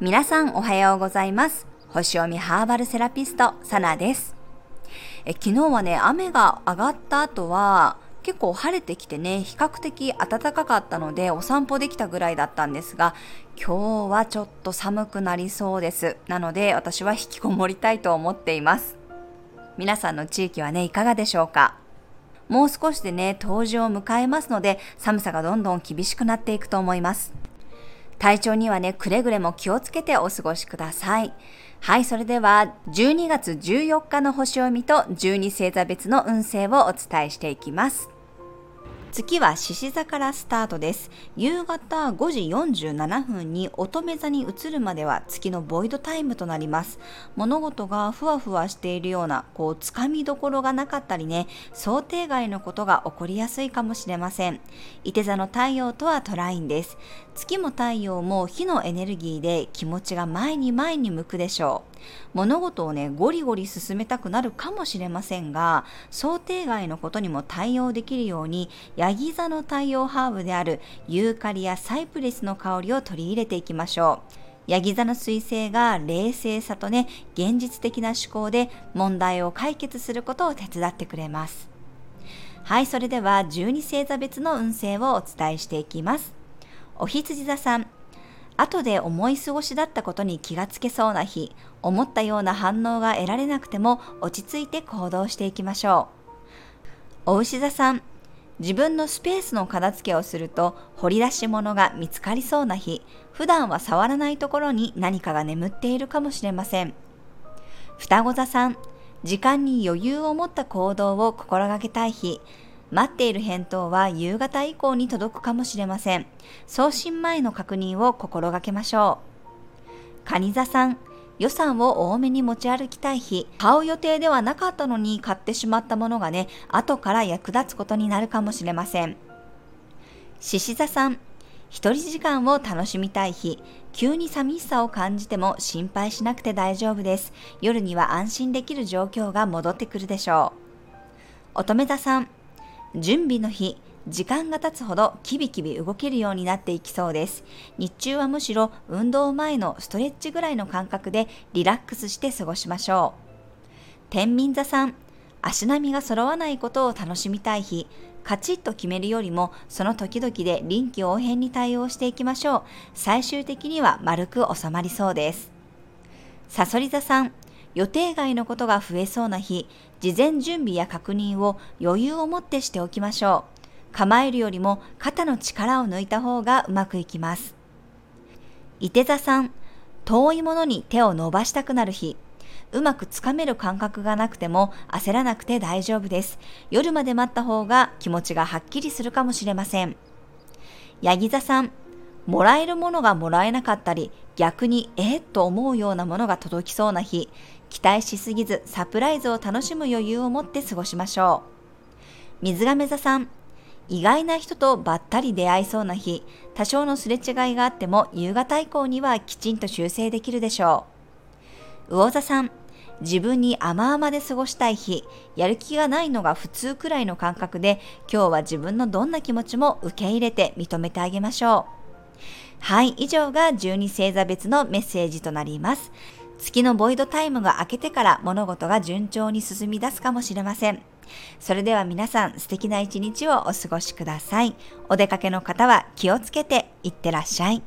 皆さんおはようございます。星読みハーバルセラピスト、サナです。え昨日はね、雨が上がった後は、結構晴れてきてね、比較的暖かかったのでお散歩できたぐらいだったんですが、今日はちょっと寒くなりそうです。なので私は引きこもりたいと思っています。皆さんの地域はね、いかがでしょうか？もう少しでね、冬至を迎えますので、寒さがどんどん厳しくなっていくと思います。体調にはね、くれぐれも気をつけてお過ごしください。はい、それでは12月14日の星読みと12星座別の運勢をお伝えしていきます。月は獅子座からスタートです。夕方5時47分に乙女座に移るまでは月のボイドタイムとなります。物事がふわふわしているような、こう、つかみどころがなかったりね、想定外のことが起こりやすいかもしれません。伊手座の太陽とはトラインです。月も太陽も火のエネルギーで気持ちが前に前に向くでしょう。物事をね、ゴリゴリ進めたくなるかもしれませんが、想定外のことにも対応できるように、ヤギ座の太陽ハーブであるユーカリやサイプレスの香りを取り入れていきましょう。ヤギ座の彗星が冷静さとね、現実的な思考で問題を解決することを手伝ってくれます。はい、それでは12星座別の運勢をお伝えしていきます。お羊座さん、後で思い過ごしだったことに気がつけそうな日、思ったような反応が得られなくても落ち着いて行動していきましょう。お牛座さん、自分のスペースの片付けをすると掘り出し物が見つかりそうな日、普段は触らないところに何かが眠っているかもしれません。双子座さん、時間に余裕を持った行動を心がけたい日、待っている返答は夕方以降に届くかもしれません。送信前の確認を心がけましょう。蟹座さん、予算を多めに持ち歩きたい日、買う予定ではなかったのに買ってしまったものがね、後から役立つことになるかもしれません。獅子座さん、一人時間を楽しみたい日、急に寂しさを感じても心配しなくて大丈夫です。夜には安心できる状況が戻ってくるでしょう。乙女座さん、準備の日、時間が経つほどキビキビ動けるようになっていきそうです。日中はむしろ運動前のストレッチぐらいの感覚でリラックスして過ごしましょう。天秤座さん、足並みが揃わないことを楽しみたい日、カチッと決めるよりもその時々で臨機応変に対応していきましょう。最終的には丸く収まりそうです。さそり座さん、予定外のことが増えそうな日、事前準備や確認を余裕を持ってしておきましょう。構えるよりも肩の力を抜いた方がうまくいきます。伊手座さん、遠いものに手を伸ばしたくなる日。うまくつかめる感覚がなくても焦らなくて大丈夫です。夜まで待った方が気持ちがはっきりするかもしれません。ヤギ座さん、もらえるものがもらえなかったり、逆にえー、と思うようなものが届きそうな日、期待しすぎずサプライズを楽しむ余裕を持って過ごしましょう。水亀座さん、意外な人とばったり出会いそうな日、多少のすれ違いがあっても夕方以降にはきちんと修正できるでしょう。魚座さん、自分に甘々で過ごしたい日、やる気がないのが普通くらいの感覚で、今日は自分のどんな気持ちも受け入れて認めてあげましょう。はい、以上が12星座別のメッセージとなります。月のボイドタイムが明けてから物事が順調に進み出すかもしれません。それでは皆さん素敵な一日をお過ごしください。お出かけの方は気をつけていってらっしゃい。